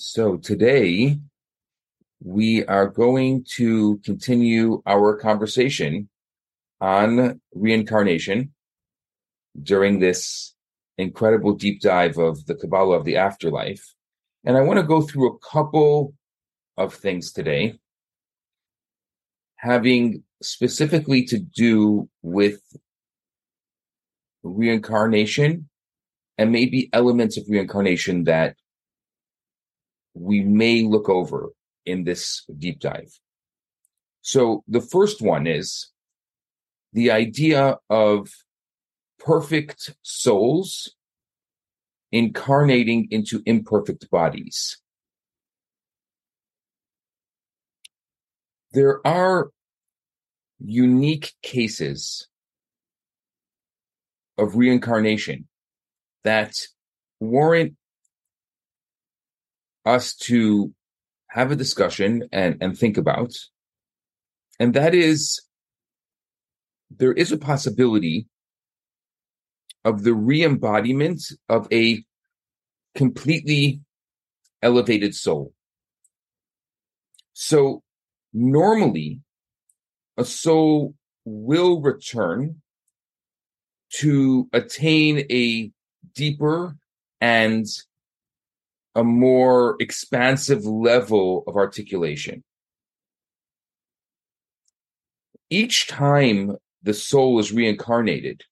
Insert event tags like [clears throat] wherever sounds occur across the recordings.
So today we are going to continue our conversation on reincarnation during this incredible deep dive of the Kabbalah of the afterlife. And I want to go through a couple of things today, having specifically to do with reincarnation and maybe elements of reincarnation that we may look over in this deep dive. So the first one is the idea of perfect souls incarnating into imperfect bodies. There are unique cases of reincarnation that warrant us to have a discussion and, and think about. And that is there is a possibility of the re-embodiment of a completely elevated soul. So normally a soul will return to attain a deeper and a more expansive level of articulation. Each time the soul is reincarnated,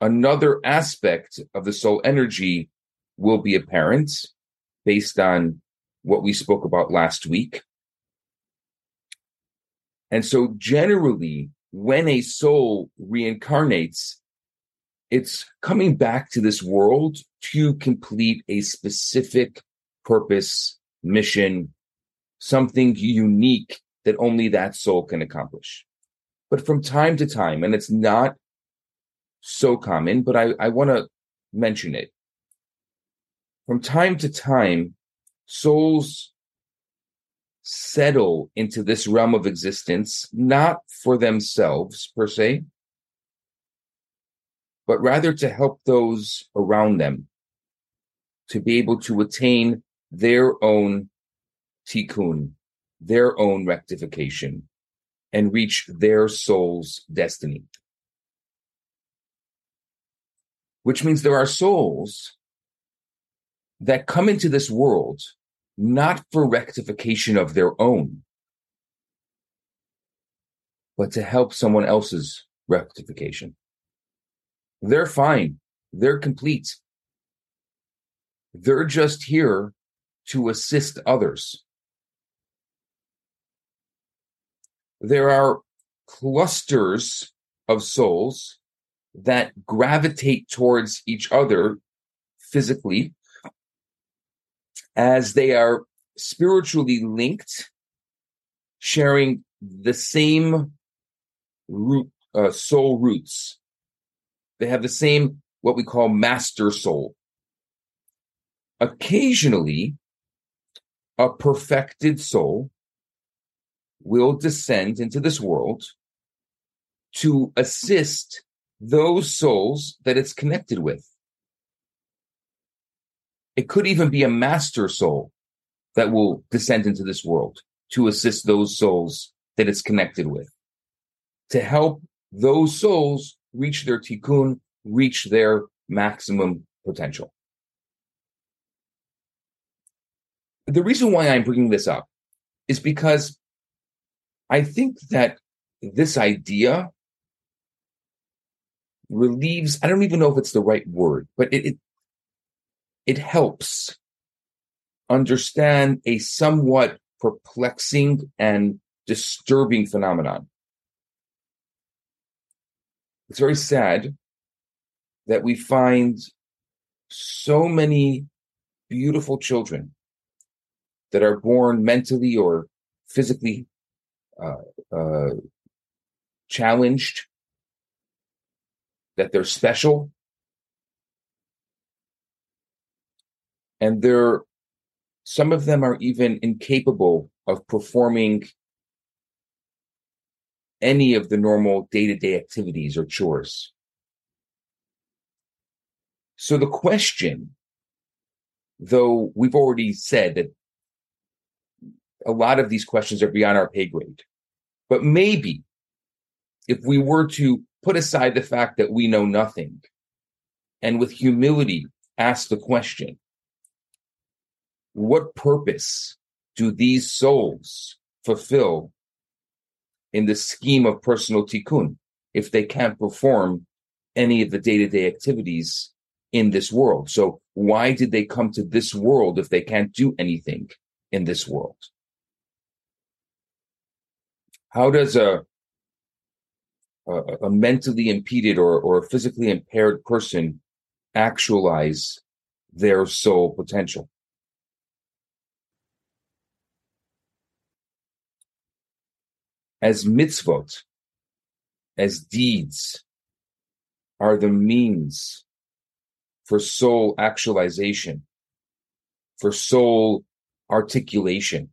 another aspect of the soul energy will be apparent based on what we spoke about last week. And so, generally, when a soul reincarnates, it's coming back to this world to complete a specific purpose, mission, something unique that only that soul can accomplish. But from time to time, and it's not so common, but I, I want to mention it. From time to time, souls settle into this realm of existence, not for themselves per se, but rather to help those around them to be able to attain their own tikkun, their own rectification, and reach their soul's destiny. Which means there are souls that come into this world not for rectification of their own, but to help someone else's rectification. They're fine. They're complete. They're just here to assist others. There are clusters of souls that gravitate towards each other physically as they are spiritually linked, sharing the same root, uh, soul roots. They have the same, what we call master soul. Occasionally, a perfected soul will descend into this world to assist those souls that it's connected with. It could even be a master soul that will descend into this world to assist those souls that it's connected with, to help those souls reach their tikkun, reach their maximum potential. The reason why I'm bringing this up is because I think that this idea relieves, I don't even know if it's the right word, but it, it, it helps understand a somewhat perplexing and disturbing phenomenon. It's very sad that we find so many beautiful children that are born mentally or physically uh, uh, challenged, that they're special, and they're some of them are even incapable of performing any of the normal day to day activities or chores. So the question though we've already said that a lot of these questions are beyond our pay grade. But maybe if we were to put aside the fact that we know nothing and with humility ask the question, what purpose do these souls fulfill in the scheme of personal tikkun if they can't perform any of the day-to-day activities in this world? So why did they come to this world if they can't do anything in this world? How does a a, a mentally impeded or, or physically impaired person actualize their soul potential? As mitzvot, as deeds, are the means for soul actualization, for soul articulation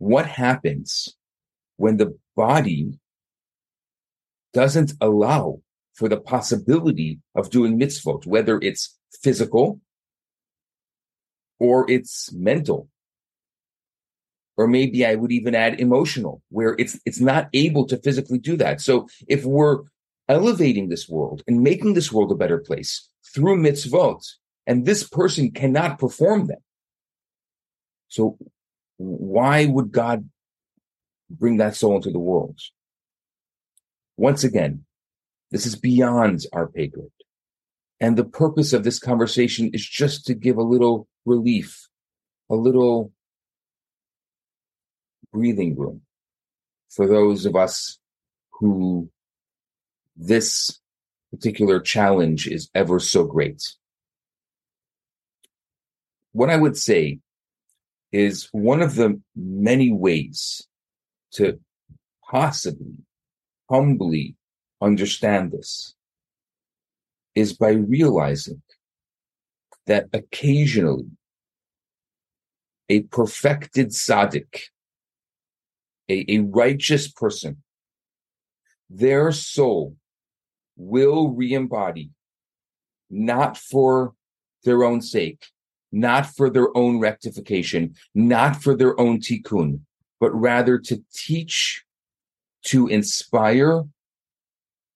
what happens when the body doesn't allow for the possibility of doing mitzvot, whether it's physical or it's mental. Or maybe I would even add emotional, where it's it's not able to physically do that. So if we're elevating this world and making this world a better place through mitzvot, and this person cannot perform them. So why would God bring that soul into the world? Once again, this is beyond our pay grade. And the purpose of this conversation is just to give a little relief, a little breathing room for those of us who this particular challenge is ever so great. What I would say is one of the many ways to possibly humbly understand this is by realizing that occasionally a perfected tzaddik, a, a righteous person, their soul will re-embody not for their own sake, not for their own rectification, not for their own tikkun, but rather to teach, to inspire,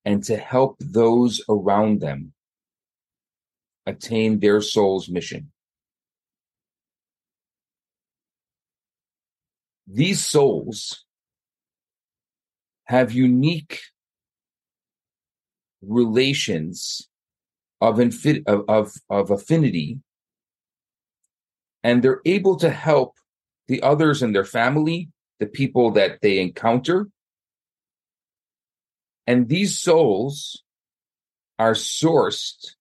and to help those around them attain their soul's mission. These souls have unique relations of, infi- of, of, of affinity and they're able to help the others in their family, the people that they encounter. And these souls are sourced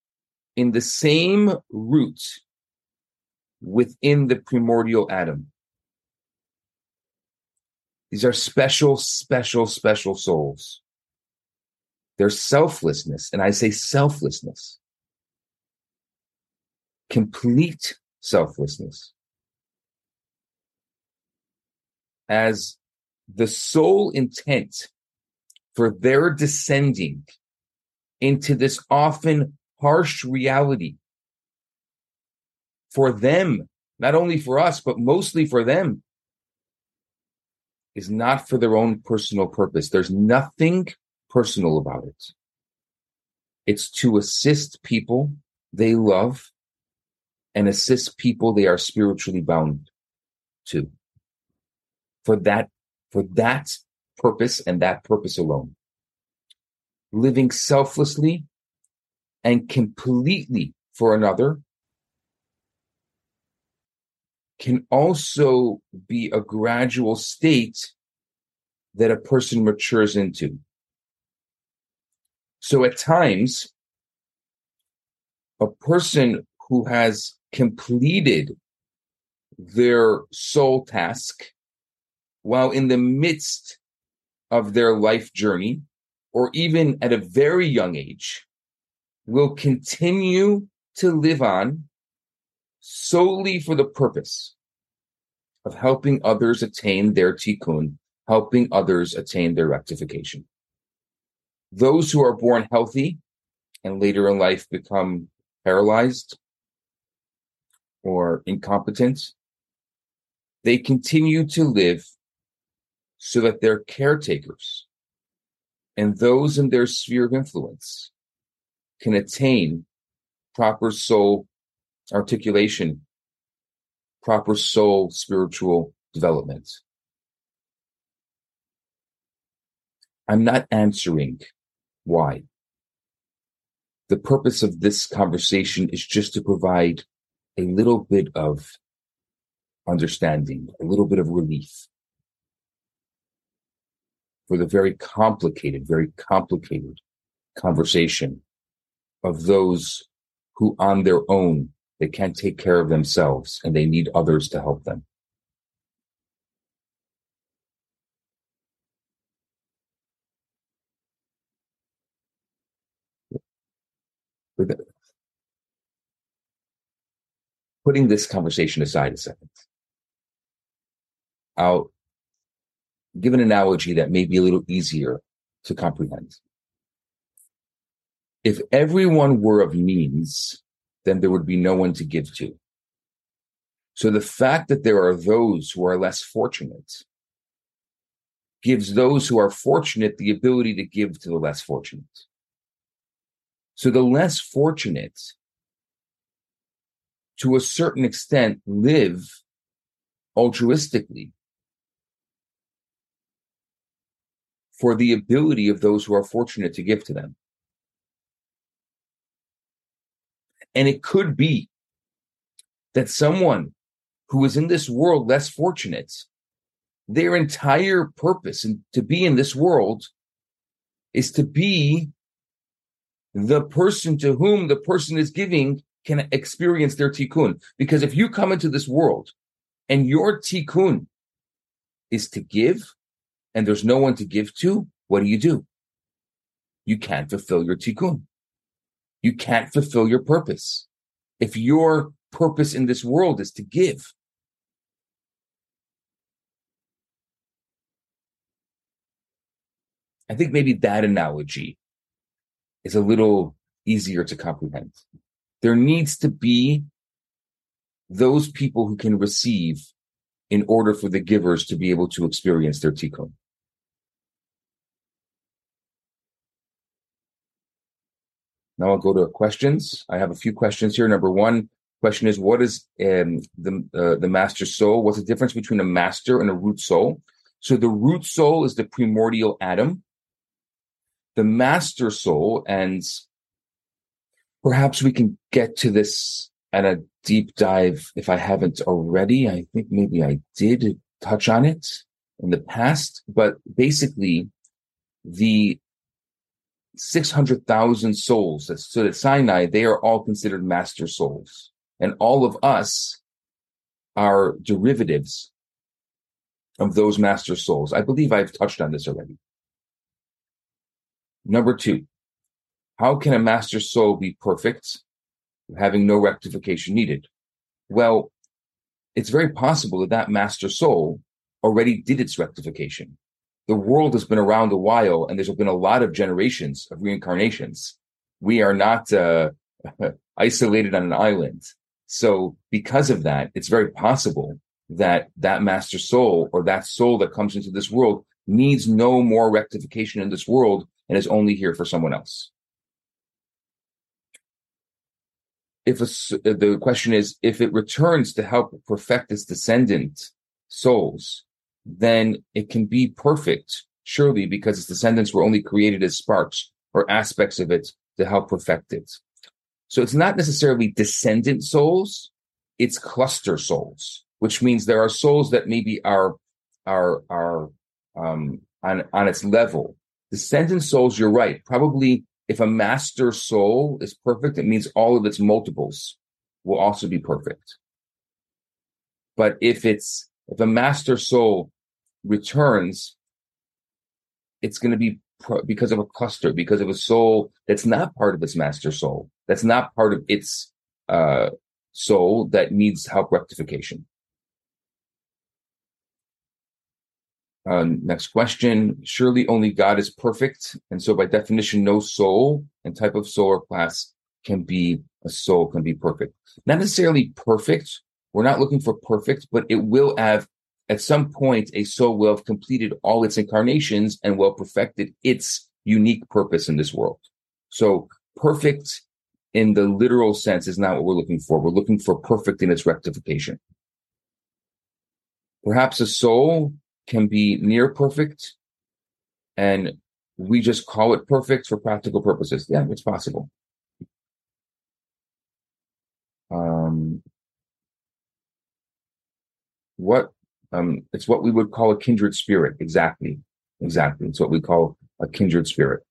in the same root within the primordial Adam. These are special, special, special souls. Their selflessness, and I say selflessness, complete selflessness as the sole intent for their descending into this often harsh reality for them, not only for us, but mostly for them, is not for their own personal purpose. There's nothing personal about it. It's to assist people they love and assist people they are spiritually bound to for that for that purpose and that purpose alone living selflessly and completely for another can also be a gradual state that a person matures into. So at times a person who has completed their soul task while in the midst of their life journey, or even at a very young age, will continue to live on solely for the purpose of helping others attain their tikkun, helping others attain their rectification. Those who are born healthy and later in life become paralyzed or incompetent, they continue to live so that their caretakers and those in their sphere of influence can attain proper soul articulation, proper soul spiritual development. I'm not answering why. The purpose of this conversation is just to provide a little bit of understanding, a little bit of relief for the very complicated, very complicated conversation of those who on their own they can't take care of themselves and they need others to help them. Putting this conversation aside a second, I'll give an analogy that may be a little easier to comprehend. If everyone were of means, then there would be no one to give to. So the fact that there are those who are less fortunate gives those who are fortunate the ability to give to the less fortunate. So the less fortunate, to a certain extent, live altruistically for the ability of those who are fortunate to give to them. And it could be that someone who is in this world less fortunate, their entire purpose and to be in this world is to be the person to whom the person is giving can experience their tikkun. Because if you come into this world and your tikkun is to give and there's no one to give to, what do you do? You can't fulfill your tikkun. You can't fulfill your purpose. If your purpose in this world is to give, I think maybe that analogy is a little easier to comprehend. There needs to be those people who can receive in order for the givers to be able to experience their tikkun. Now I'll go to questions. I have a few questions here. Number one question is, what is um, the uh, the master soul? What's the difference between a master and a root soul? So the root soul is the primordial Adam the master soul, and perhaps we can get to this at a deep dive if I haven't already. I think maybe I did touch on it in the past, but basically the 600,000 souls that stood at Sinai, they are all considered master souls. And all of us are derivatives of those master souls. I believe I've touched on this already. Number two, how can a master soul be perfect, having no rectification needed? Well, it's very possible that that master soul already did its rectification. The world has been around a while, and there's been a lot of generations of reincarnations. We are not uh, [laughs] isolated on an island. So, because of that, it's very possible that that master soul or that soul that comes into this world needs no more rectification in this world and is only here for someone else. If a, the question is, if it returns to help perfect its descendant souls, then it can be perfect, surely, because its descendants were only created as sparks or aspects of it to help perfect it. So it's not necessarily descendant souls, it's cluster souls, which means there are souls that maybe are are are um, on on its level, Descendant souls, you're right. Probably if a master soul is perfect, it means all of its multiples will also be perfect. But if it's if a master soul returns, it's going to be because of a cluster, because of a soul that's not part of its master soul, that's not part of its uh, soul that needs help rectification. Uh, next question. Surely only God is perfect. And so by definition, no soul and type of soul or class can be a soul can be perfect. Not necessarily perfect. We're not looking for perfect, but it will have at some point a soul will have completed all its incarnations and will perfected its unique purpose in this world. So perfect in the literal sense is not what we're looking for. We're looking for perfect in its rectification. Perhaps a soul can be near perfect and we just call it perfect for practical purposes. Yeah, it's possible. Um, what um, it's what we would call a kindred spirit. Exactly, exactly. It's what we call a kindred spirit.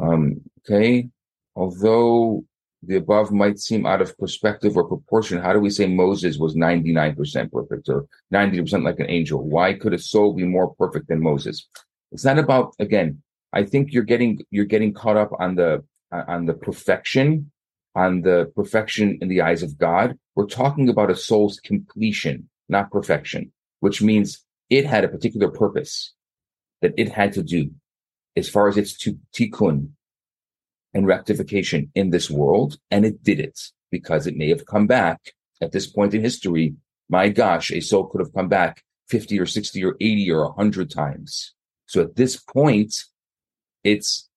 Um, okay. Although the above might seem out of perspective or proportion, how do we say Moses was 99% perfect or 90% like an angel? Why could a soul be more perfect than Moses? It's not about, again, I think you're getting, you're getting caught up on the, on the perfection, on the perfection in the eyes of God. We're talking about a soul's completion, not perfection, which means it had a particular purpose that it had to do as far as its tikkun, and rectification in this world. And it did it because it may have come back at this point in history. My gosh, a soul could have come back 50 or 60 or 80 or 100 times. So at this point, it's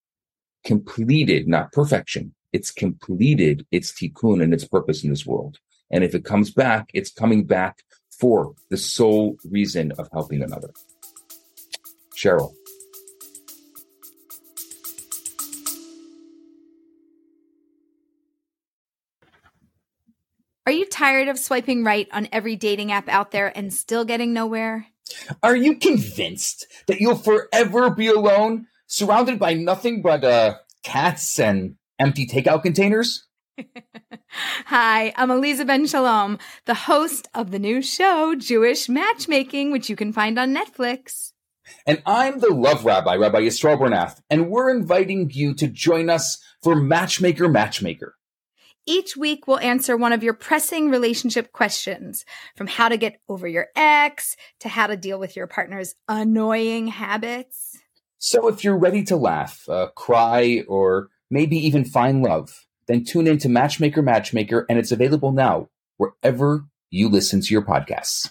completed, not perfection. It's completed its tikkun and its purpose in this world. And if it comes back, it's coming back for the sole reason of helping another. Cheryl. Are you tired of swiping right on every dating app out there and still getting nowhere? Are you convinced that you'll forever be alone, surrounded by nothing but uh, cats and empty takeout containers? [laughs] Hi, I'm Aleeza Ben Shalom, the host of the new show, Jewish Matchmaking, which you can find on Netflix. And I'm the love rabbi, Rabbi Yisrael Bernath, and we're inviting you to join us for Matchmaker Matchmaker. Each week, we'll answer one of your pressing relationship questions from how to get over your ex to how to deal with your partner's annoying habits. So, if you're ready to laugh, uh, cry, or maybe even find love, then tune in to Matchmaker Matchmaker, and it's available now wherever you listen to your podcasts.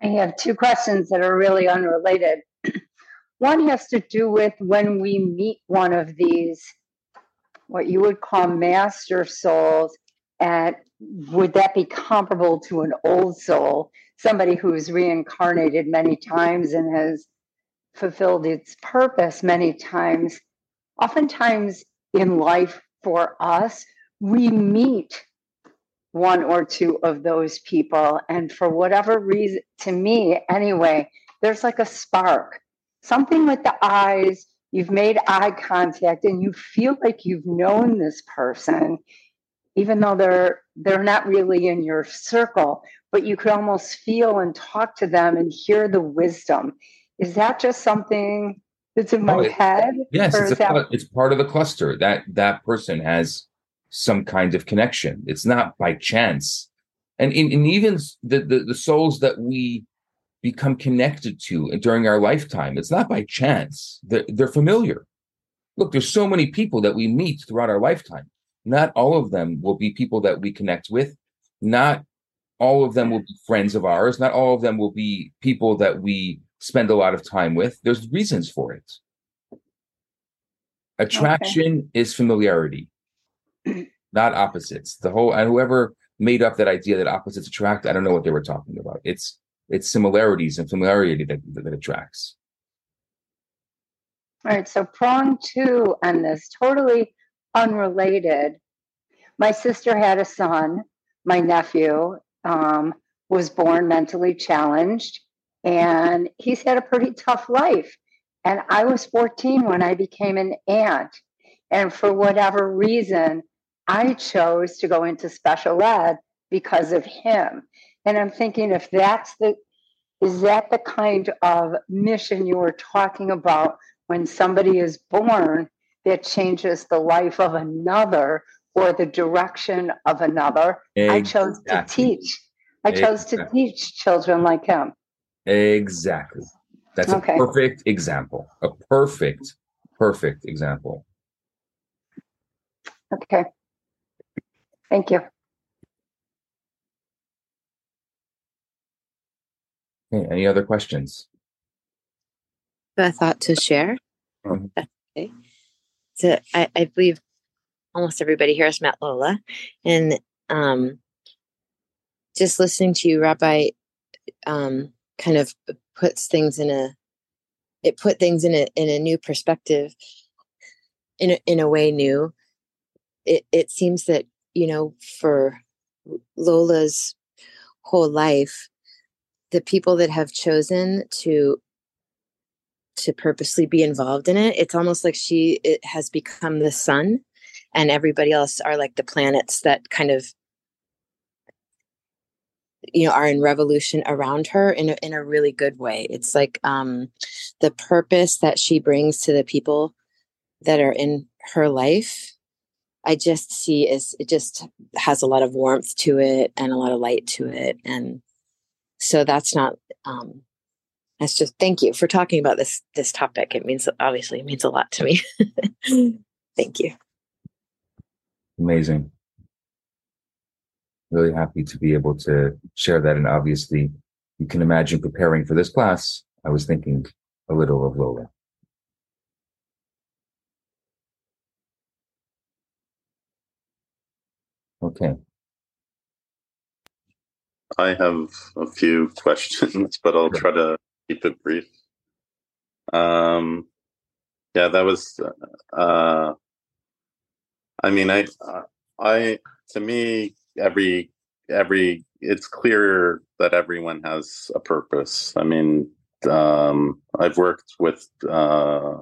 I have two questions that are really unrelated. [clears throat] One has to do with when we meet one of these, what you would call master souls, and would that be comparable to an old soul, somebody who's reincarnated many times and has fulfilled its purpose many times? Oftentimes in life for us, we meet one or two of those people. And for whatever reason, to me anyway, there's like a spark something with the eyes, you've made eye contact and you feel like you've known this person even though they're they're not really in your circle but you could almost feel and talk to them and hear the wisdom is that just something that's in my oh, head yes it's, that- it's part of the cluster that that person has some kind of connection it's not by chance and in, and even the, the the souls that we become connected to during our lifetime. It's not by chance. They're, they're familiar. Look, there's so many people that we meet throughout our lifetime. Not all of them will be people that we connect with. Not all of them will be friends of ours. Not all of them will be people that we spend a lot of time with. There's reasons for it. Attraction okay. is familiarity, not opposites. The whole and whoever made up that idea that opposites attract, I don't know what they were talking about. It's it's similarities and familiarity that, that attracts. All right, so prong two on this, totally unrelated. My sister had a son, my nephew um, was born mentally challenged, and he's had a pretty tough life. And I was 14 when I became an aunt. And for whatever reason, I chose to go into special ed because of him. And I'm thinking if that's the is that the kind of mission you were talking about when somebody is born that changes the life of another or the direction of another? Exactly. I chose to teach. I chose exactly. to teach children like him. Exactly. That's Okay. a perfect example. A perfect, perfect example. Okay. Thank you. Okay, any other questions? a thought to share. Mhm. Okay. So I, I believe almost everybody here has met Lola, and um, just listening to you, Rabbi, um, kind of puts things in a it put things in a in a new perspective. In a, in a way, new. It it seems that you know for Lola's whole life, the people that have chosen to to purposely be involved in it. It's almost like she it has become the sun and everybody else are like the planets that kind of you know are in revolution around her in a, in a really good way. It's like um the purpose that she brings to the people that are in her life i just see is it just has a lot of warmth to it and a lot of light to it. And so that's not um that's just thank you for talking about this this topic it means obviously it means a lot to me [laughs] thank you Amazing. Really happy to be able to share that. And obviously, you can imagine preparing for this class. I was thinking a little of Lola. Okay. I have a few [laughs] questions, but I'll try to keep it brief. Um, yeah, that was. Uh, I mean, I, I to me, every every it's clear that everyone has a purpose. I mean, um, I've worked with uh,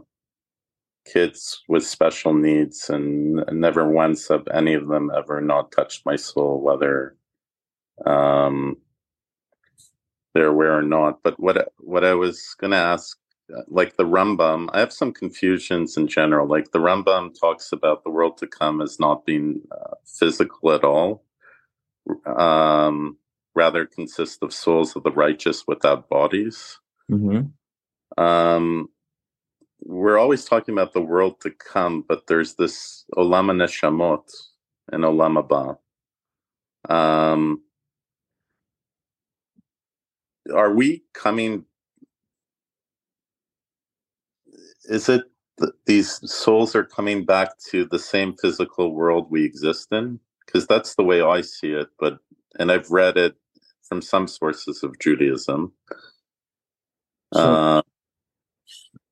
kids with special needs, and never once have any of them ever not touched my soul, whether um, they're aware or not. But what what I was going to ask, uh, like the Rambam, I have some confusions in general. Like the Rambam talks about the world to come as not being uh, physical at all, um, rather consist of souls of the righteous without bodies. Mm-hmm. Um, we're always talking about the world to come, but there's this Olam Neshamot and Olam Haba. Um, are we coming? Is it th- these souls are coming back to the same physical world we exist in? Because that's the way I see it. But and I've read it from some sources of Judaism. So, Uh,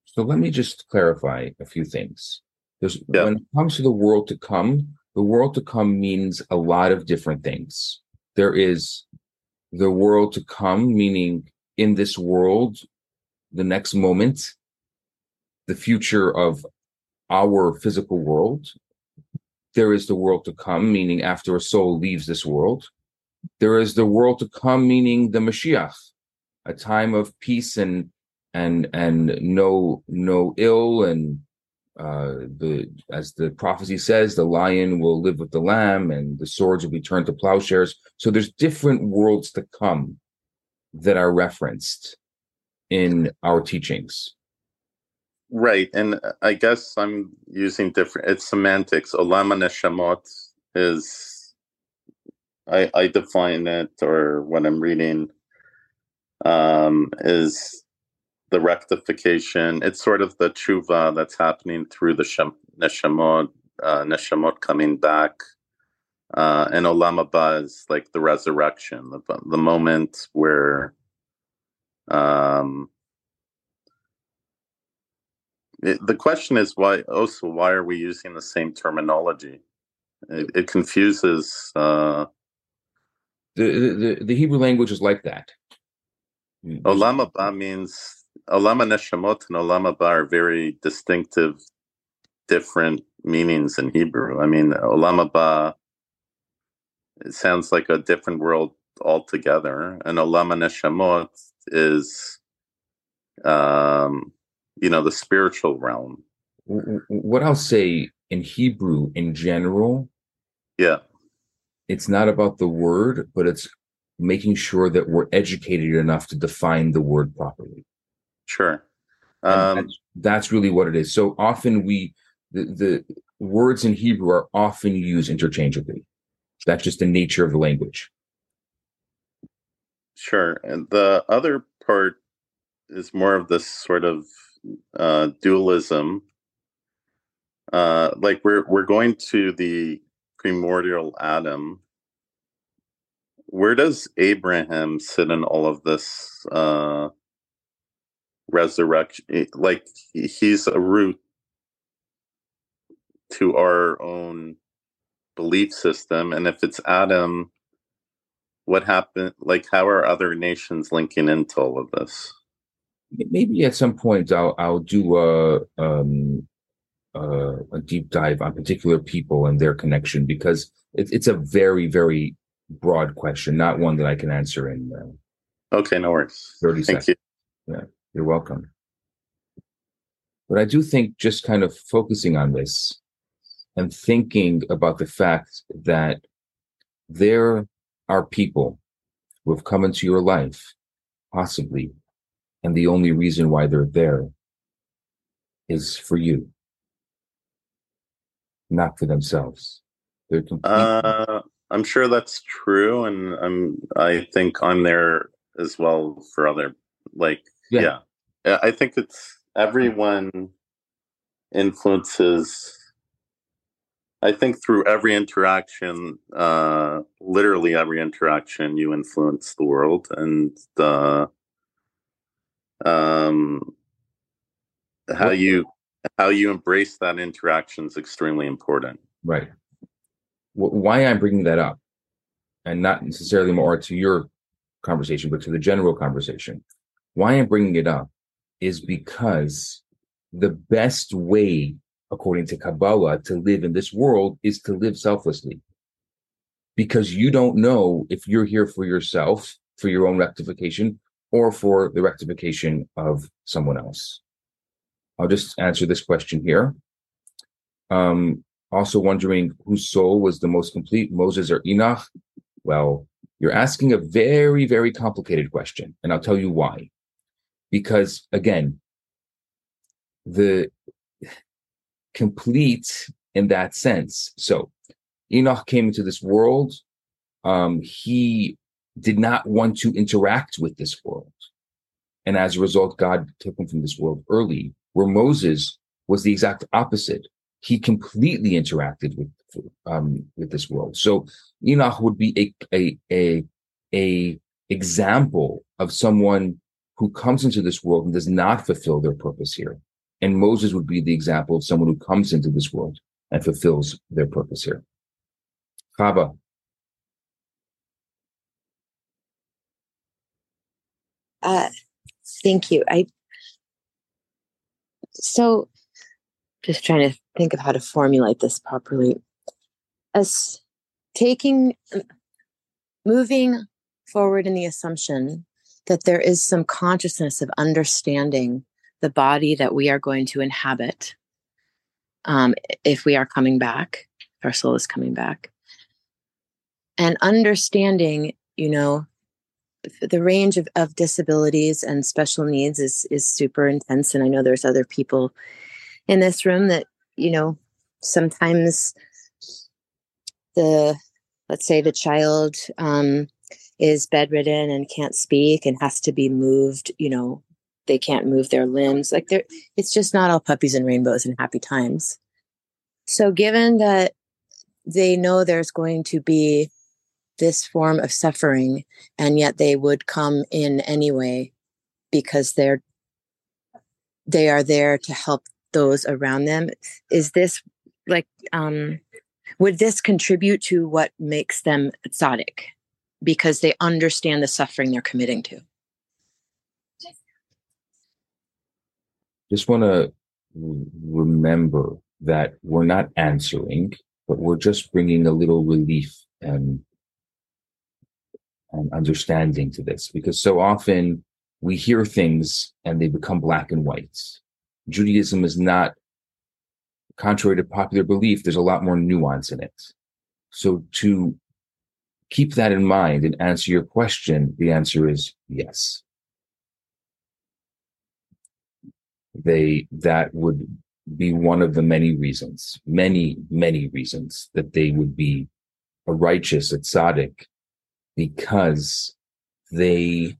so let me just clarify a few things. There's, Yeah. When it comes to the world to come, the world to come means a lot of different things. There is the world to come, meaning in this world, the next moment, the future of our physical world. There is the world to come, meaning after a soul leaves this world. There is the world to come, meaning the Mashiach, a time of peace and and and no no ill and uh the as the prophecy says the lion will live with the lamb and the swords will be turned to plowshares so there's different worlds to come that are referenced in our teachings Right, and I guess I'm using different. It's semantics. Olam neshamot is, I I define it, or what I'm reading, um, is the rectification. It's sort of the tshuva that's happening through the shem, neshamot, uh, neshamot coming back, uh, and olam haba is like the resurrection, the the moment where, um it, the question is why also why are we using the same terminology? It, it confuses uh the, the the hebrew language is like that. Olam haba means olam neshamot and olam haba are very distinctive different meanings in hebrew. I mean olam Ba it sounds like a different world altogether and olam neshamot is um you know the spiritual realm. What i'll say in hebrew in general yeah. it's not about the word but it's making sure that we're educated enough to define the word properly Sure. Um, that's, that's, really what it is. So often we, the, the words in Hebrew are often used interchangeably. That's just the nature of the language. Sure. And the other part is more of this sort of uh, dualism. Uh, like we're we're going to the primordial Adam. Where does Abraham sit in all of this uh, resurrection? Like he's a root to our own belief system, and if it's Adam, what happened? Like, how are other nations linking into all of this? maybe at some point I'll I'll do a um uh, a deep dive on particular people and their connection because it, it's a very very broad question, not one that I can answer in. Uh, okay, no worries. Thirty Thank seconds. You. Yeah, you're welcome. But I do think just kind of focusing on this and thinking about the fact that there are people who have come into your life, possibly and the only reason why they're there is for you, not for themselves. They're completely. Uh, I'm sure that's true, and I'm. I think I'm there as well for other. Like, yeah, yeah. I think it's everyone influences. I think through every interaction, uh, literally every interaction, you influence the world, and the um, how you how you embrace that interaction is extremely important. Right. Why I'm bringing that up, and not necessarily more to your conversation, but to the general conversation. Why I'm bringing it up is because the best way, according to Kabbalah, to live in this world is to live selflessly. Because you don't know if you're here for yourself, for your own rectification, or for the rectification of someone else? I'll just answer this question here. Um, also wondering whose soul was the most complete, Moses or Enoch? Well, you're asking a very, very complicated question, and I'll tell you why. Because again, the complete in that sense. So Enoch came into this world. Um, he did not want to interact with this world. And as a result, God took him from this world early, where Moses was the exact opposite. He completely interacted with, um, with this world. So Enoch would be a, a, a, a example of someone who comes into this world and does not fulfill their purpose here. And Moses would be the example of someone who comes into this world and fulfills their purpose here. Chava, Uh, thank you. I so just trying to think of how to formulate this properly. As taking moving forward in the assumption that there is some consciousness of understanding the body that we are going to inhabit um, if we are coming back, if our soul is coming back, and understanding, you know, the range of, of disabilities and special needs is is super intense and i know there's other people in this room that you know sometimes the let's say the child um, is bedridden and can't speak and has to be moved you know they can't move their limbs like they it's just not all puppies and rainbows and happy times. So given that they know there's going to be this form of suffering and yet they would come in anyway because they're they are there to help those around them is this like um would this contribute to what makes them tzaddik because they understand the suffering they're committing to just want to remember that we're not answering but we're just bringing a little relief and and understanding to this because so often we hear things and they become black and white. Judaism is not contrary to popular belief. There's a lot more nuance in it. So to keep that in mind and answer your question, the answer is yes. they that would be one of the many reasons, many, many reasons that they would be a righteous, a tzaddik, because they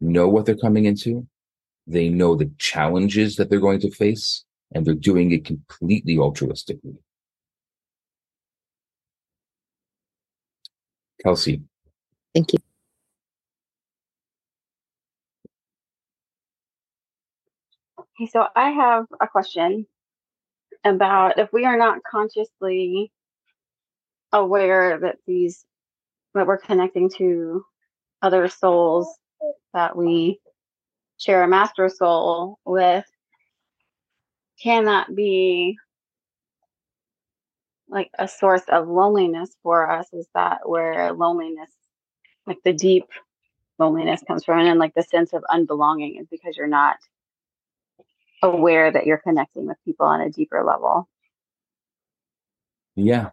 know what they're coming into. They know the challenges that they're going to face, and they're doing it completely altruistically. Kelsey. Thank you. Okay, so I have a question about if we are not consciously aware that these that we're connecting to other souls that we share a master soul with can that be like a source of loneliness for us is that where loneliness like the deep loneliness comes from and like the sense of unbelonging is because you're not aware that you're connecting with people on a deeper level Yeah,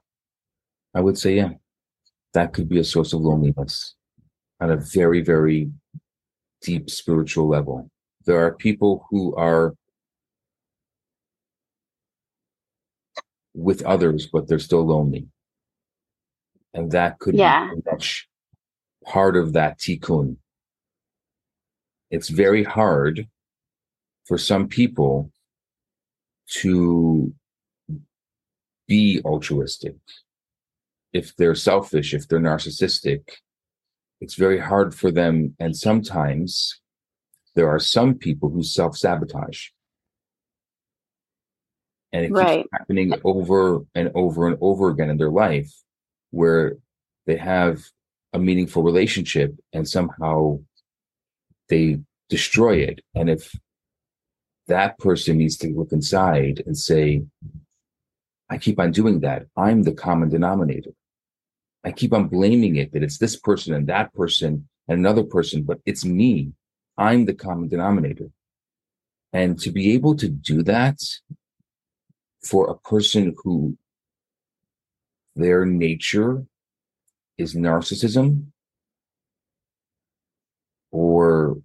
I would say, yeah, that could be a source of loneliness on a very, very deep spiritual level. There are people who are with others, but they're still lonely. And that could Yeah. be much part of that tikkun. It's very hard for some people to be altruistic. If they're selfish, if they're narcissistic, it's very hard for them. And sometimes there are some people who self sabotage. And it keeps Right. happening over and over and over again in their life where they have a meaningful relationship and somehow they destroy it. And if that person needs to look inside and say, I keep on doing that. I'm the common denominator. I keep on blaming it that it's this person and that person and another person, but it's me. I'm the common denominator. And to be able to do that for a person who their nature is narcissism or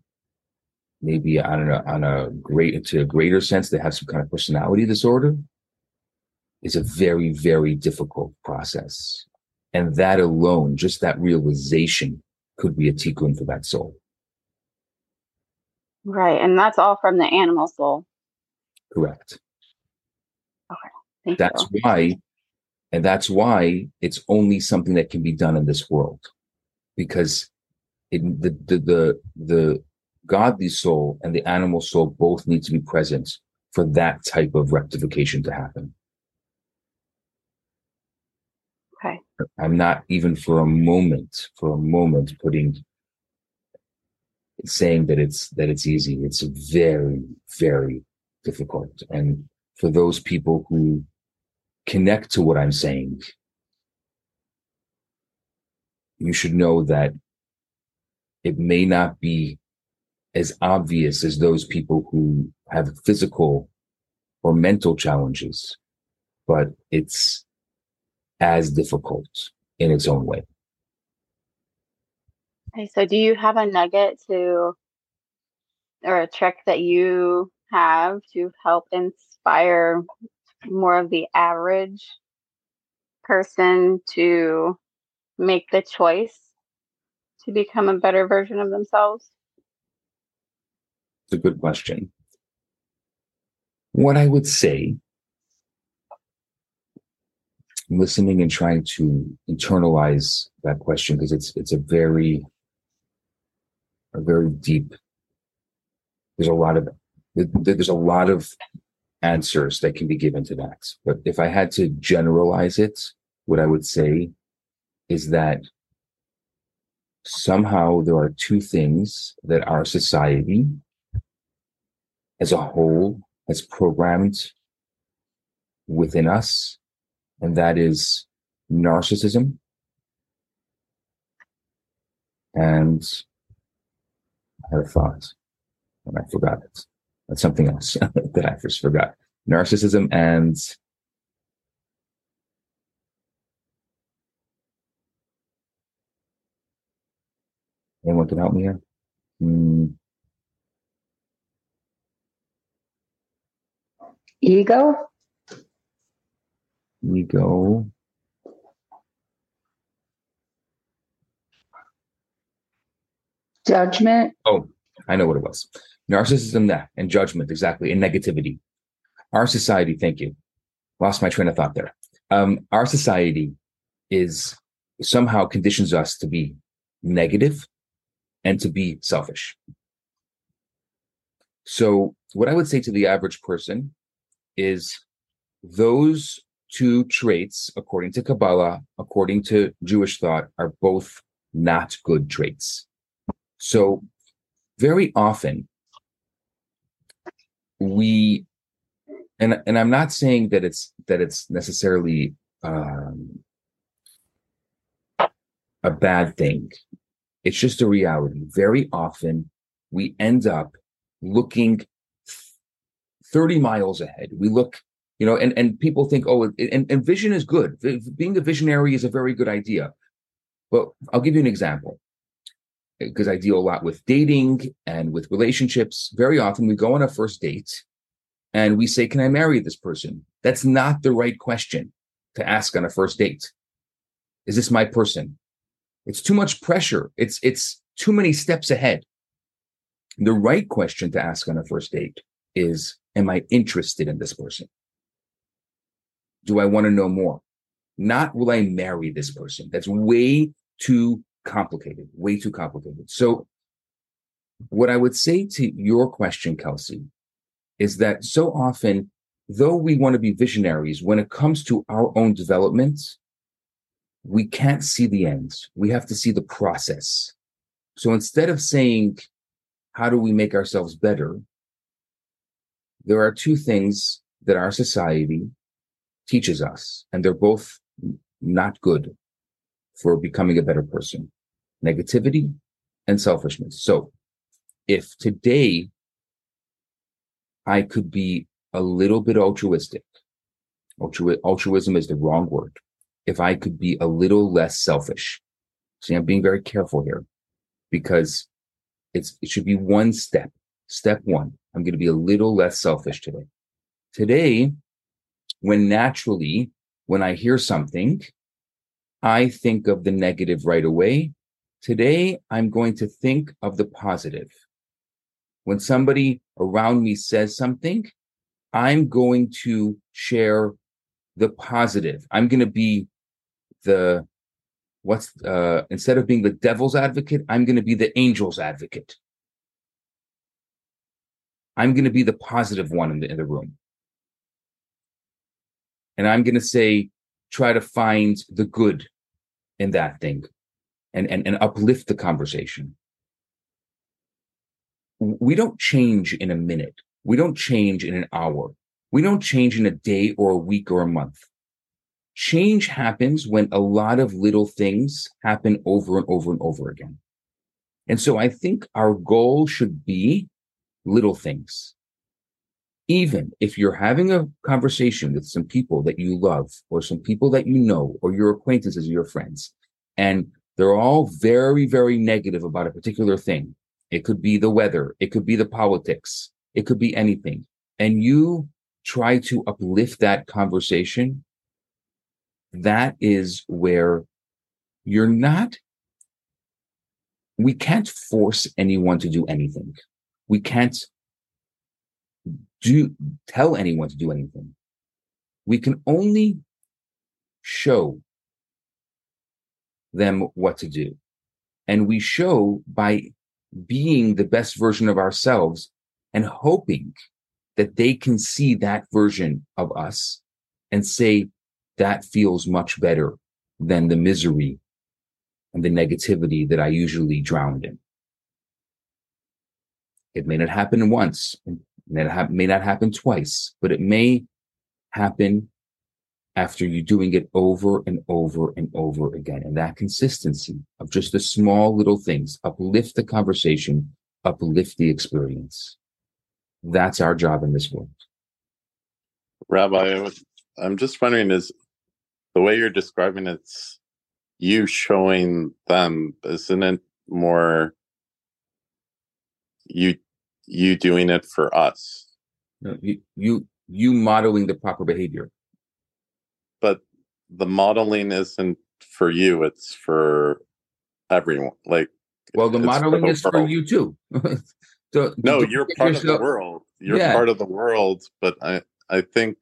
maybe I don't know on a great to a greater sense they have some kind of personality disorder is a very very difficult process. And that alone just that realization could be a tikkun for that soul. Right and that's all from the animal soul. Correct Thank that's you. why and that's why it's only something that can be done in this world because it, the, the the the godly soul and the animal soul both need to be present for that type of rectification to happen Okay. i'm not even for a moment for a moment putting saying that it's that it's easy it's very very difficult and for those people who connect to what I'm saying, you should know that it may not be as obvious as those people who have physical or mental challenges, but it's as difficult in its own way. Okay, so do you have a nugget to or a trick that you have to help inspire more of the average person to make the choice to become a better version of themselves? It's a good question. What I would say, listening and trying to internalize that question, because it's it's a very a very deep. There's a lot of there's a lot of answers that can be given to that. But if I had to generalize it, what I would say is that somehow there are two things that our society as a whole has programmed within us, and that is narcissism and I had a thought and I forgot it. That's something else [laughs] that I first forgot. Narcissism and anyone can help me here. Hmm. Ego? Ego. Judgment? Oh, I know what it was. Narcissism, that, and judgment, exactly, and negativity. Our society, thank you. Lost my train of thought there. Um, our society is somehow conditions us to be negative and to be selfish. So, what I would say to the average person is those two traits, according to Kabbalah, according to Jewish thought, are both not good traits. So, very often we and and I'm not saying that it's that it's necessarily um, a bad thing. It's just a reality. Very often we end up looking 30 miles ahead. We look, you know, and, and people think, oh, and, and vision is good. Being a visionary is a very good idea. But I'll give you an example because I deal a lot with dating and with relationships. Very often we go on a first date and we say, Can I marry this person? That's not the right question to ask on a first date. Is this my person? It's too much pressure. It's it's too many steps ahead. The right question to ask on a first date is Am I interested in this person? Do I want to know more? Not will I marry this person? That's way too complicated, way too complicated. So, what I would say to your question, Kelsey, is that so often, though we want to be visionaries, when it comes to our own development, we can't see the end. We have to see the process. So instead of saying, how do we make ourselves better? There are two things that our society teaches us, and they're both not good for becoming a better person negativity and selfishness. So if today I could be a little bit altruistic, altru- altruism is the wrong word if I could be a little less selfish. See, I'm being very careful here because it's, it should be one step. Step one, I'm going to be a little less selfish today. Today, when naturally, when I hear something, I think of the negative right away. Today, I'm going to think of the positive. When somebody around me says something, I'm going to share the positive. I'm going to be the what's uh instead of being the devil's advocate, I'm going to be the angel's advocate. I'm going to be the positive one in the in the room. And I'm going to say try to find the good in that thing and and and uplift the conversation. We don't change in a minute. We don't change in an hour. We don't change in a day or a week or a month change happens when a lot of little things happen over and over and over again. And so I think our goal should be little things. Even if you're having a conversation with some people that you love or some people that you know or your acquaintances or your friends, and they're all very, very negative about a particular thing. It could be the weather. It could be the politics. It could be anything. And you try to uplift that conversation that is where you're not, we can't force anyone to do anything. We can't do, tell anyone to do anything. We can only show them what to do. And we show by being the best version of ourselves and hoping that they can see that version of us and say, that feels much better than the misery and the negativity that I usually drowned in. It may not happen once, it may not happen twice, but it may happen after you doing it over and over and over again. And that consistency of just the small little things uplift the conversation, uplift the experience. That's our job in this world. Rabbi, I'm just wondering is the way you're describing it's you showing them isn't it more you you doing it for us no, you you you modeling the proper behavior. But the modeling isn't for you, it's for everyone. Like, well, the modeling is for you too. [laughs] so, no, you're part yourself, of the world. You're yeah. part of the world, but I, I think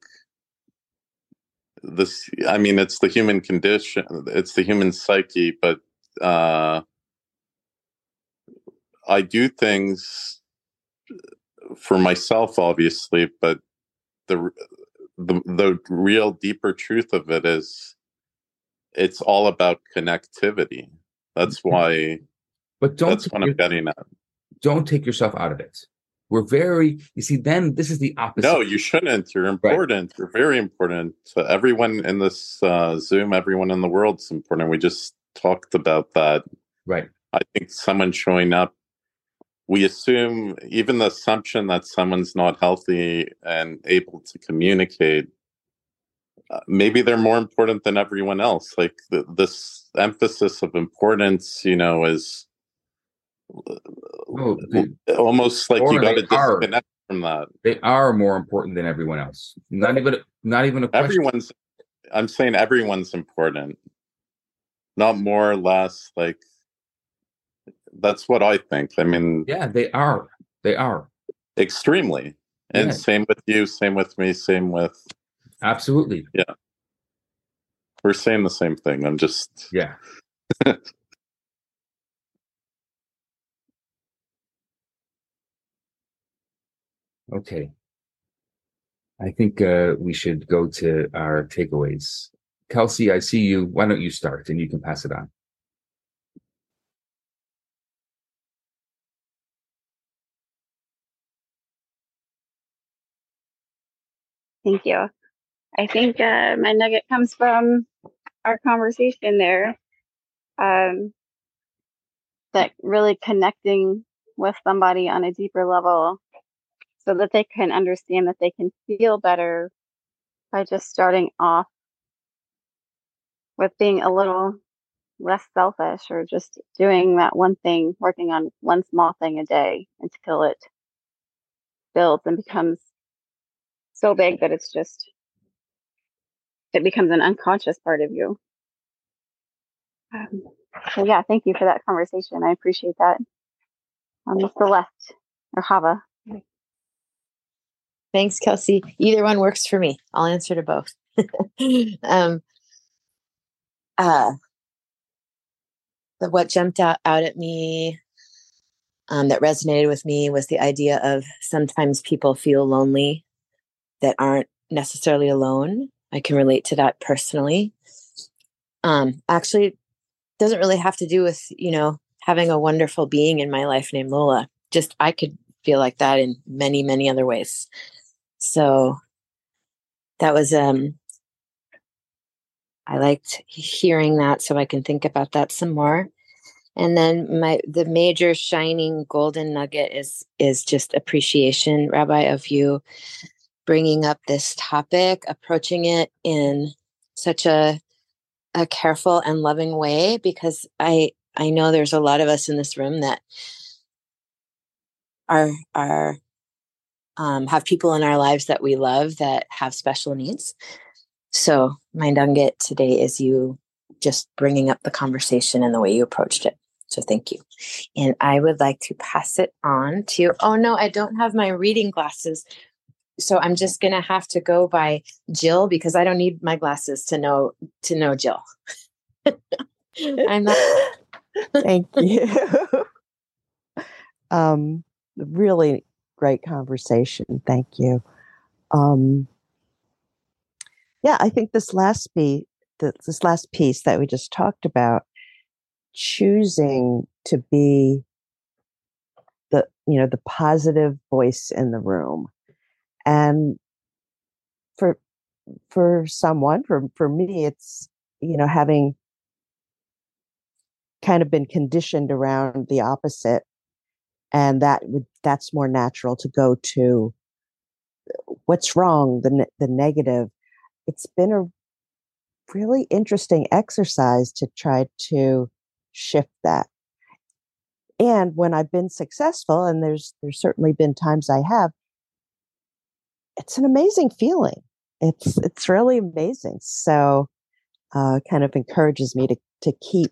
this i mean it's the human condition it's the human psyche but uh i do things for myself obviously but the the the real deeper truth of it is it's all about connectivity that's mm-hmm. why but don't that's what i'm getting at don't take yourself out of it we're very, you see, then this is the opposite. No, you shouldn't. You're important. Right. You're very important. So everyone in this uh, Zoom, everyone in the world's important. We just talked about that. Right. I think someone showing up, we assume, even the assumption that someone's not healthy and able to communicate, uh, maybe they're more important than everyone else. Like the, this emphasis of importance, you know, is oh, almost like you got to disconnect from that. They are more important than everyone else. Not even not even a question. everyone's. I'm saying everyone's important, not more or less. Like that's what I think. I mean, yeah, they are. They are extremely. And yeah. same with you. Same with me. Same with. Absolutely. Yeah. We're saying the same thing. I'm just. Yeah. [laughs] Okay. I think uh, we should go to our takeaways. Kelsey, I see you. Why don't you start and you can pass it on? Thank you. I think uh, my nugget comes from our conversation there. Um, that really connecting with somebody on a deeper level so that they can understand that they can feel better by just starting off with being a little less selfish or just doing that one thing, working on one small thing a day until it builds and becomes so big that it's just, it becomes an unconscious part of you. Um, so, yeah, thank you for that conversation. I appreciate that. Um, Celeste or Hava. Thanks, Kelsey. Either one works for me. I'll answer to both. [laughs] um, uh, what jumped out, out at me um, that resonated with me was the idea of sometimes people feel lonely that aren't necessarily alone. I can relate to that personally. Um, actually, doesn't really have to do with you know having a wonderful being in my life named Lola. Just I could feel like that in many many other ways. So that was um I liked hearing that so I can think about that some more. And then my the major shining golden nugget is is just appreciation rabbi of you bringing up this topic, approaching it in such a a careful and loving way because I I know there's a lot of us in this room that are are um, have people in our lives that we love that have special needs. So, my nugget today is you just bringing up the conversation and the way you approached it. So, thank you. And I would like to pass it on to, oh no, I don't have my reading glasses. So I'm just going to have to go by Jill because I don't need my glasses to know to know Jill. [laughs] I'm not [laughs] Thank you. [laughs] um really great conversation. Thank you. Um, yeah, I think this last piece, this last piece that we just talked about, choosing to be the you know the positive voice in the room, and for for someone, for for me, it's you know having kind of been conditioned around the opposite and that would that's more natural to go to uh, what's wrong the the negative. It's been a really interesting exercise to try to shift that. And when i've been successful and there's there's certainly been times i have it's an amazing feeling. It's it's really amazing. So uh, kind of encourages me to to keep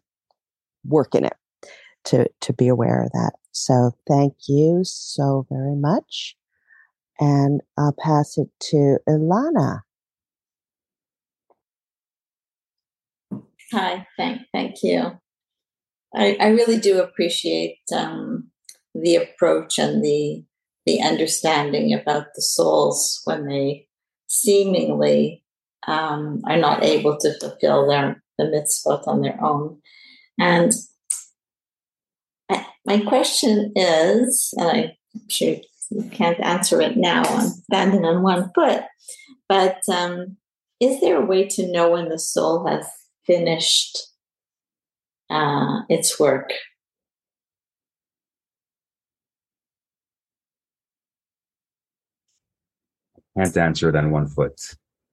working it, to to be aware of that. So thank you so very much. And I'll pass it to Ilana. Hi, thank thank you. I, I really do appreciate um, the approach and the the understanding about the souls when they seemingly um, are not able to fulfill their the mitzvot on their own. And I, my question is, and I'm sure you can't answer it now. I'm standing on one foot, but um, is there a way to know when the soul has finished uh, its work? Can't answer it on one foot.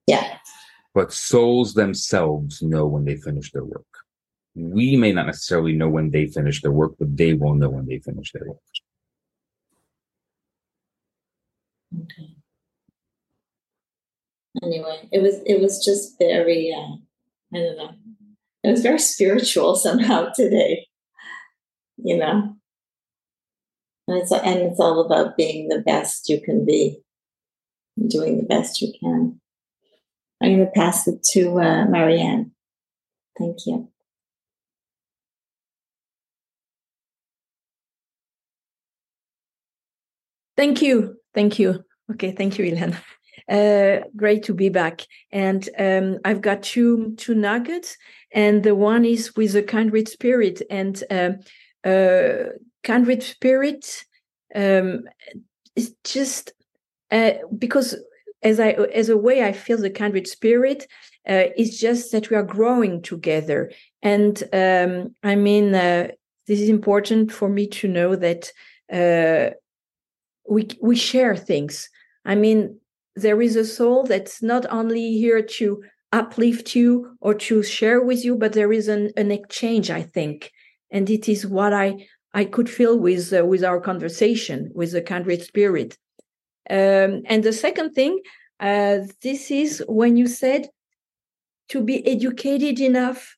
Yeah. But souls themselves know when they finish their work. We may not necessarily know when they finish their work, but they will know when they finish their work. Okay. Anyway, it was it was just very uh, I don't know. It was very spiritual [laughs] somehow today. You know. And it's and it's all about being the best you can be, doing the best you can. I'm going to pass it to uh, Marianne. Thank you. Thank you. Thank you. Okay. Thank you, Ilan. [laughs] Uh, great to be back. And um, I've got two two nuggets, and the one is with a kindred spirit and uh, uh, kindred spirit. Um, it's just uh, because as I as a way I feel the kindred spirit uh, is just that we are growing together, and um, I mean uh, this is important for me to know that uh, we we share things. I mean, there is a soul that's not only here to uplift you or to share with you, but there is an, an exchange, I think, and it is what I I could feel with uh, with our conversation with the kindred spirit. Um, and the second thing, uh, this is when you said to be educated enough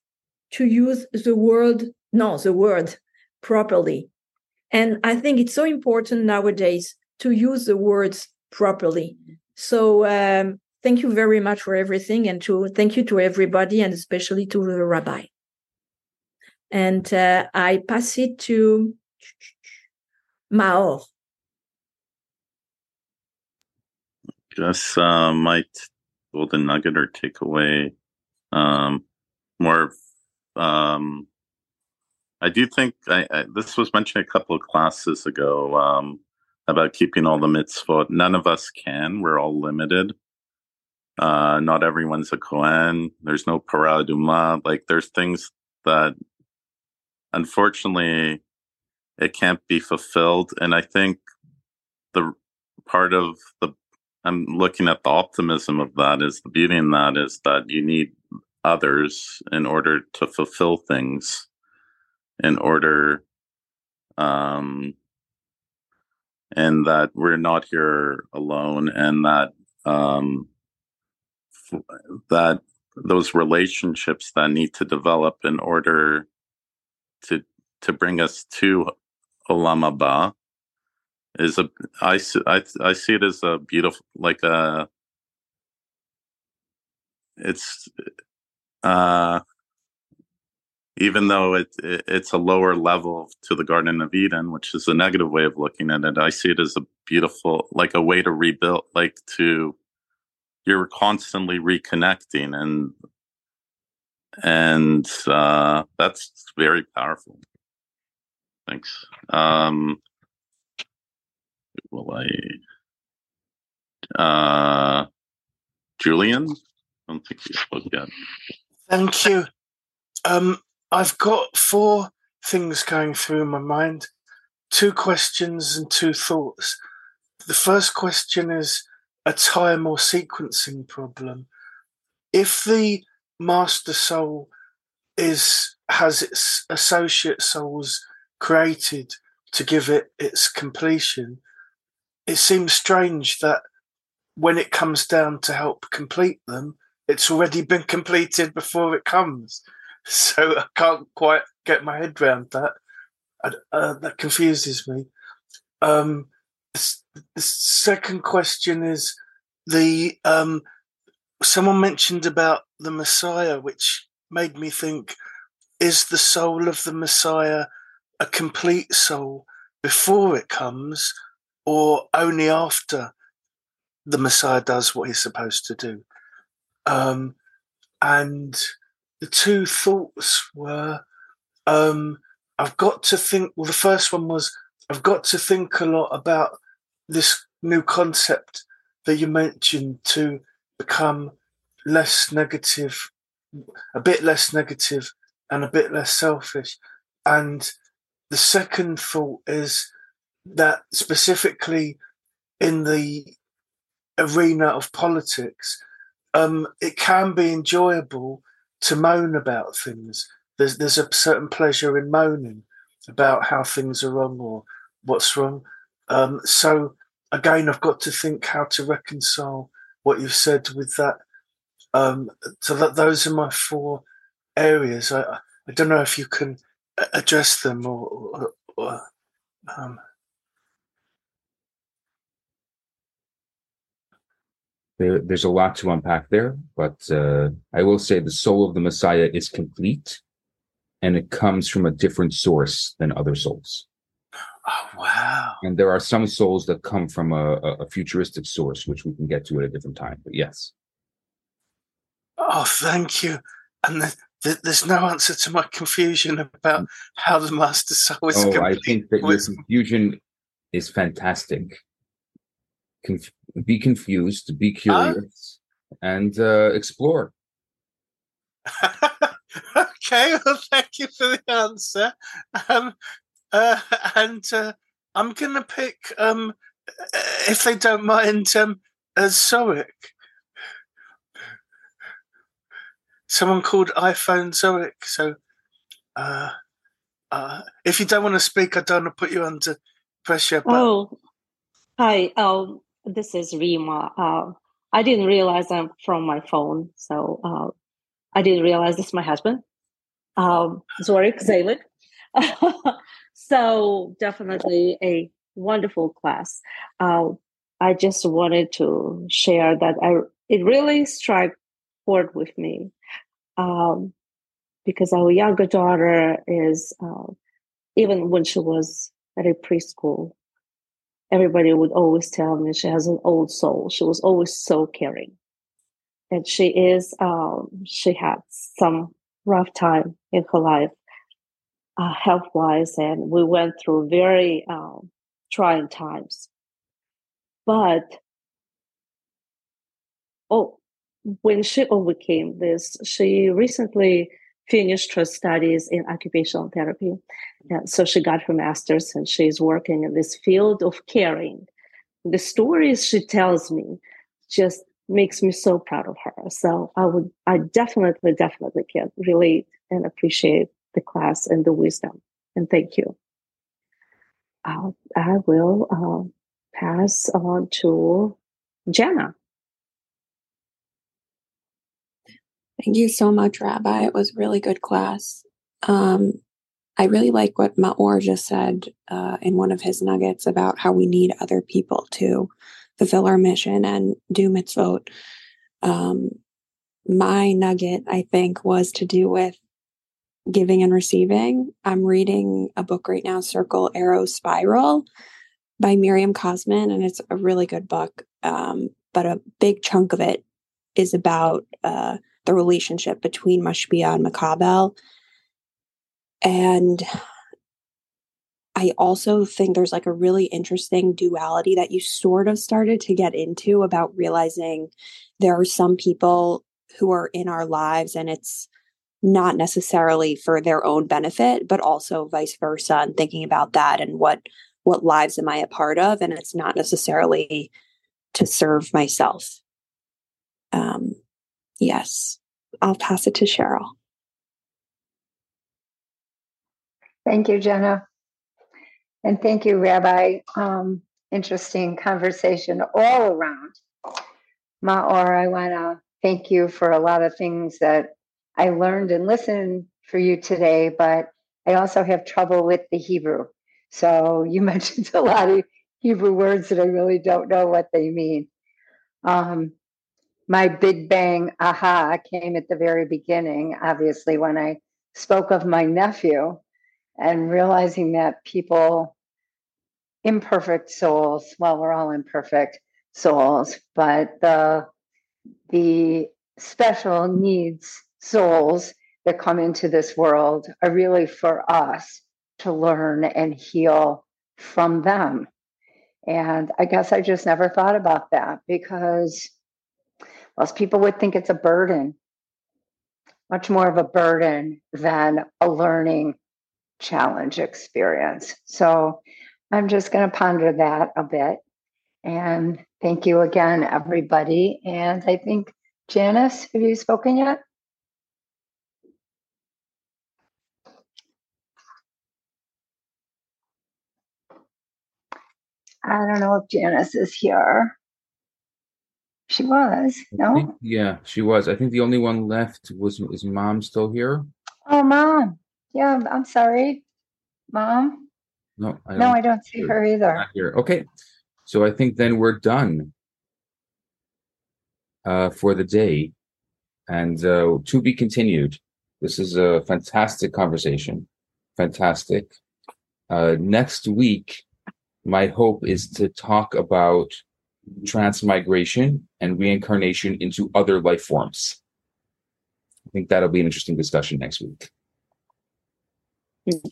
to use the word, no, the word properly. And I think it's so important nowadays to use the words properly. So um, thank you very much for everything, and to thank you to everybody, and especially to the rabbi. And uh, I pass it to Maor. Just uh, might golden nugget or takeaway um, more um, I do think I, I, this was mentioned a couple of classes ago um, about keeping all the mitzvot. None of us can. We're all limited. Uh, not everyone's a Kohen. There's no Parah Adumah. Like there's things that, unfortunately, it can't be fulfilled. And I think the part of the I'm looking at the optimism of that is the beauty in that is that you need others in order to fulfill things in order um, and that we're not here alone and that um, f- that those relationships that need to develop in order to to bring us to Olam Haba is a I, I, I see it as a beautiful like a it's uh even though it, it, it's a lower level to the Garden of Eden, which is a negative way of looking at it, I see it as a beautiful, like a way to rebuild, like to you're constantly reconnecting, and and uh, that's very powerful. Thanks. Um, will I? Uh, Julian, I don't think you spoke yet. Thank you. Um, I've got four things going through my mind two questions and two thoughts. The first question is a time or sequencing problem. If the master soul is has its associate souls created to give it its completion, it seems strange that when it comes down to help complete them, it's already been completed before it comes. [laughs] So I can't quite get my head around that. Uh, that confuses me. Um, the second question is the um, someone mentioned about the Messiah, which made me think: is the soul of the Messiah a complete soul before it comes, or only after the Messiah does what he's supposed to do? Um, and the two thoughts were um, I've got to think. Well, the first one was I've got to think a lot about this new concept that you mentioned to become less negative, a bit less negative, and a bit less selfish. And the second thought is that specifically in the arena of politics, um, it can be enjoyable to moan about things. There's there's a certain pleasure in moaning about how things are wrong or what's wrong. Um, so again, I've got to think how to reconcile what you've said with that. Um, so that those are my four areas. I I don't know if you can address them or. or, or um, there, there's a lot to unpack there, but uh, I will say the soul of the Messiah is complete and it comes from a different source than other souls. Oh, wow. And there are some souls that come from a, a futuristic source, which we can get to at a different time. But yes. Oh, thank you. And the, the, there's no answer to my confusion about how the master soul is. Oh, I think that your confusion is fantastic. Conf- be confused, be curious, uh? and uh, explore. [laughs] okay, well, thank you for the answer. Um, uh, and uh, I'm going to pick, um, if they don't mind, um, uh, Zoic. Someone called iPhone Zoic. So, uh, uh, if you don't want to speak, I don't want to put you under pressure. But... Oh, hi. Um, this is Rima. Uh, I didn't realize I'm from my phone, so uh, I didn't realize this is my husband, um, Zorik Zalik. [laughs] so definitely a wonderful class. Uh, I just wanted to share that I it really struck chord with me um, because our younger daughter is uh, even when she was at a preschool everybody would always tell me she has an old soul. She was always so caring. And she is, um, she had some rough time in her life, uh, health wise, and we went through very um, trying times. But, oh, when she overcame this, she recently finished her studies in occupational therapy. And so she got her master's and she's working in this field of caring. The stories she tells me just makes me so proud of her. So I would, I definitely, definitely can relate and appreciate the class and the wisdom. And thank you. Uh, I will uh, pass on to Jenna. Thank you so much, Rabbi. It was really good class. Um, I really like what Maor just said uh, in one of his nuggets about how we need other people to fulfill our mission and do mitzvot. Um, my nugget, I think, was to do with giving and receiving. I'm reading a book right now, Circle Arrow Spiral by Miriam Kosman, and it's a really good book. Um, but a big chunk of it is about uh, the relationship between Mashpia and Makabel. And I also think there's like a really interesting duality that you sort of started to get into about realizing there are some people who are in our lives and it's not necessarily for their own benefit but also vice versa and thinking about that and what what lives am i a part of and it's not necessarily to serve myself um Yes, I'll pass it to Cheryl. Thank you, Jenna. And thank you, Rabbi. Um, interesting conversation all around. Maor, I want to thank you for a lot of things that I learned and listened for you today, but I also have trouble with the Hebrew. So [laughs] you mentioned a lot of Hebrew words that I really don't know what they mean. Um, my big bang aha came at the very beginning, obviously, when I spoke of my nephew and realizing that people, imperfect souls, well, we're all imperfect souls, but the the special needs souls that come into this world are really for us to learn and heal from them. And I guess I just never thought about that because most people would think it's a burden, much more of a burden than a learning challenge experience. So I'm just going to ponder that a bit. And thank you again, everybody. And I think, Janice, have you spoken yet? I don't know if Janice is here. She was, no? Think- yeah, she was. I think the only one left was is mom still here? Oh, mom. Yeah, I'm- sorry. Mom? No, I No, I don't see her either. Not here. Okay, so I think then we're done uh, for the day, and uh, to be continued. This is a fantastic conversation. Fantastic. Uh, next week, my hope is to talk about transmigration and reincarnation into other life forms. I think that'll be an interesting discussion next week.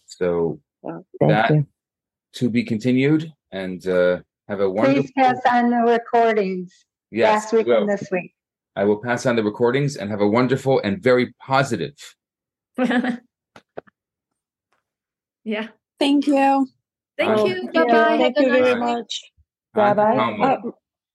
So Thank that you. to be continued, and uh, have a wonderful. Please pass on the recordings Yes, last week and this week. I will pass on the recordings and have a wonderful and very positive. [laughs] yeah. Thank you. Thank Um, you. Bye bye. Thank you very much. Rabbi? Talmud.